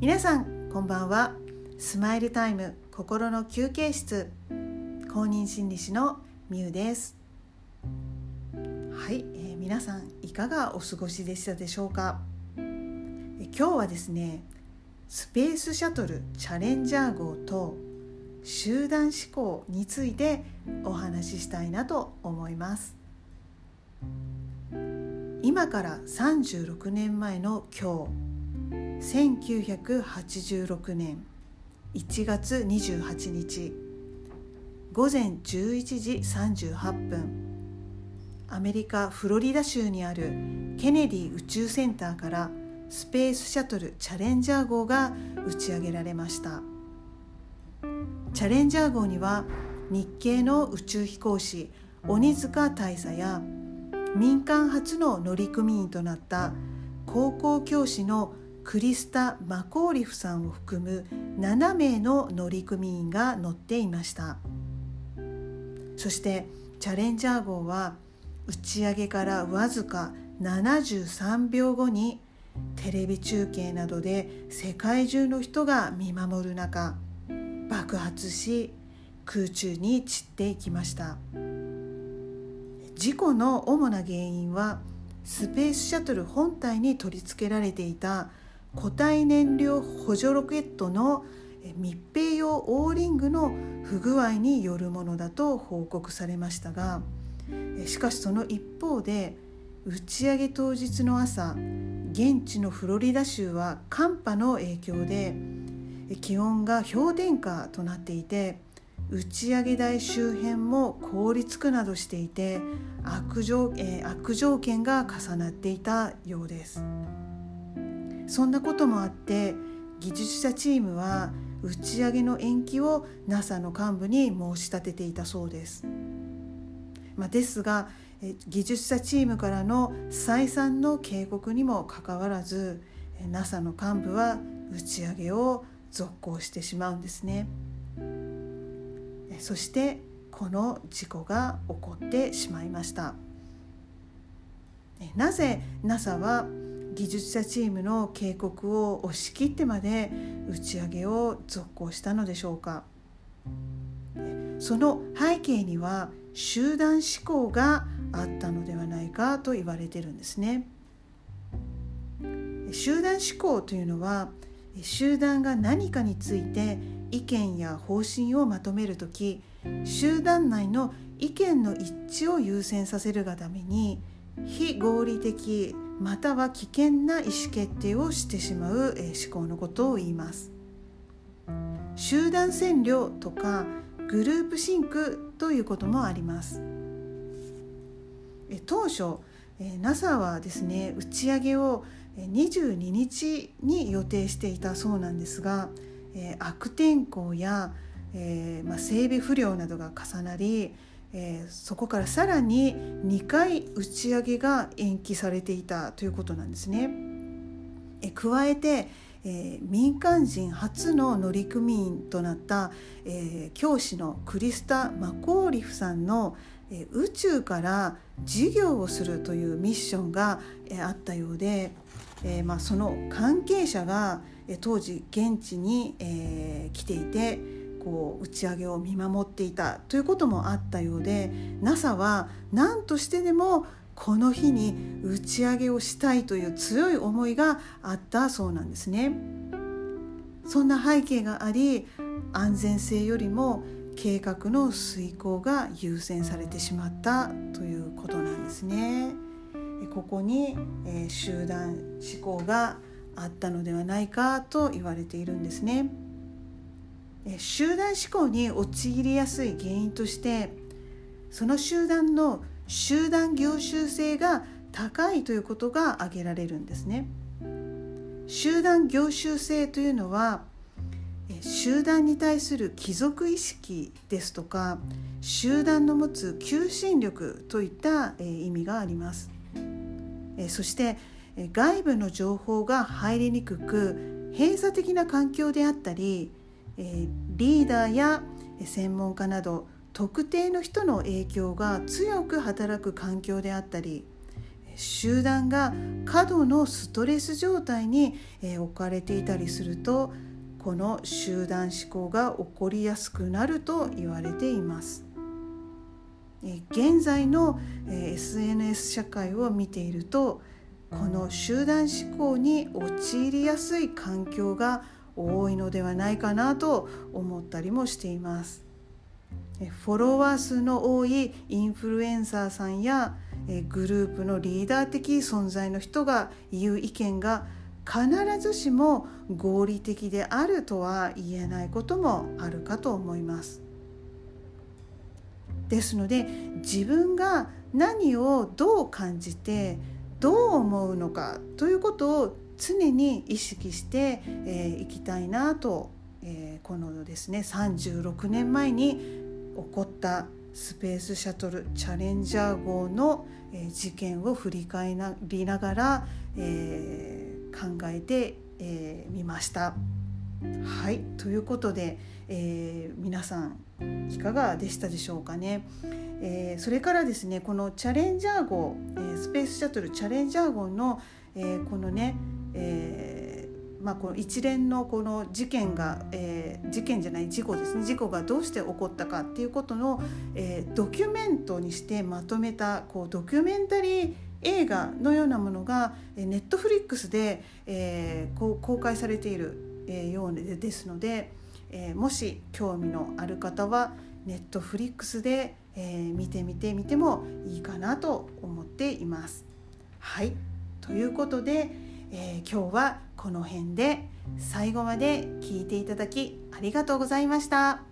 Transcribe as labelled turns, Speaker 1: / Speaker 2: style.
Speaker 1: 皆さんこんばんは。スマイルタイム心の休憩室。公認心理師のみゆです。はい、えー、皆さんいかがお過ごしでしたでしょうか、え、今日はですねスペースシャトルチャレンジャー号と集団思考についてお話ししたいなと思います。今から36年前の今日1986年1月28日午前11時38分アメリカ・フロリダ州にあるケネディ宇宙センターからスペースシャトルチャレンジャー号が打ち上げられました。チャレンジャー号には日系の宇宙飛行士鬼塚大佐や民間初の乗組員となった高校教師のクリスタ・マコーリフさんを含む7名の乗組員が乗っていましたそしてチャレンジャー号は打ち上げからわずか73秒後にテレビ中継などで世界中の人が見守る中爆発し空中に散っていきました。事故の主な原因はスペースシャトル本体に取り付けられていた固体燃料補助ロケットの密閉用オーリングの不具合によるものだと報告されましたがしかしその一方で打ち上げ当日の朝現地のフロリダ州は寒波の影響で気温が氷点下となっていて打ち上げ台周辺も凍りつくなどしていて悪条,、え、悪条件が重なっていたようです。そんなこともあって技術者チームは打ち上げの延期を NASA の幹部に申し立てていたそうです、まあ、ですが技術者チームからの再三の警告にもかかわらず NASA の幹部は打ち上げを続行してしまうんですね。そしてこの事故が起こってしまいましたなぜ NASA は技術者チームの警告を押し切ってまで打ち上げを続行したのでしょうか。その背景には集団思考があったのではないかと言われてるんですね。集団思考というのは集団が何かについて意見や方針をまとめる時集団内の意見の一致を優先させるがために非合理的または危険な意思決定をしてしまう思考のことを言います。集団占領とかグループシンクということもあります。当初 NASA はですね打ち上げを22日に予定していたそうなんですがえ、悪天候や、えーまあ、整備不良などが重なり、えー、そこからさらに2回打ち上げが延期されていたということなんですね。え、加えて、えー、民間人初の乗組員となった、えー、教師のクリスタ・マコーリフさんの、え、宇宙から授業をするというミッションが、え、あったようで、えまあ、その関係者が当時現地に、え、来ていてこう打ち上げを見守っていたということもあったようで NASA は何としてでもこの日に打ち上げをしたいという強い思いがあったそうなんですね。そんな背景があり安全性よりも計画の遂行が優先されてしまったということなんですね。ここに、え、集団思考があったのではないかと言われているんですね。集団思考に陥りやすい原因としてその集団の集団業習性が高いということが挙げられるんですね。集団業習性というのは集団に対する帰属意識ですとか集団の持つ求心力といった意味があります。そして外部の情報が入りにくく閉鎖的な環境であったりリーダーや専門家など特定の人の影響が強く働く環境であったり集団が過度のストレス状態に置かれていたりするとこの集団思考が起こりやすくなると言われています。現在の SNS 社会を見ているとこの集団思考に陥りやすい環境が多いのではないかなと思ったりもしています。フォロワー数の多いインフルエンサーさんやグループのリーダー的存在の人が言う意見が必ずしも合理的であるとは言えないこともあるかと思います。ですので自分が何をどう感じてどう思うのかということを常に意識してい、えー、きたいなと、えー、このですね36年前に起こったスペースシャトルチャレンジャー号の、えー、事件を振り返りながら、えー、考えてみ、えー、ました。はいということで、えー、皆さんいかがでしたでしょうかね。えー、それからですねこのチャレンジャー号、えー、スペースシャトルチャレンジャー号の、えー、このね、えーまあ、この一連のこの事件が、えー、事件じゃない事故ですね事故がどうして起こったかっていうことの、えー、ドキュメントにしてまとめたこうドキュメンタリー映画のようなものがネットフリックスで、えー、こう公開されている、えー、ようですので、えー、もし興味のある方はネットフリックスで、えー、見てみてみてもいいかなと思っています。はいということで、えー、今日はこの辺で最後まで聞いていただきありがとうございました。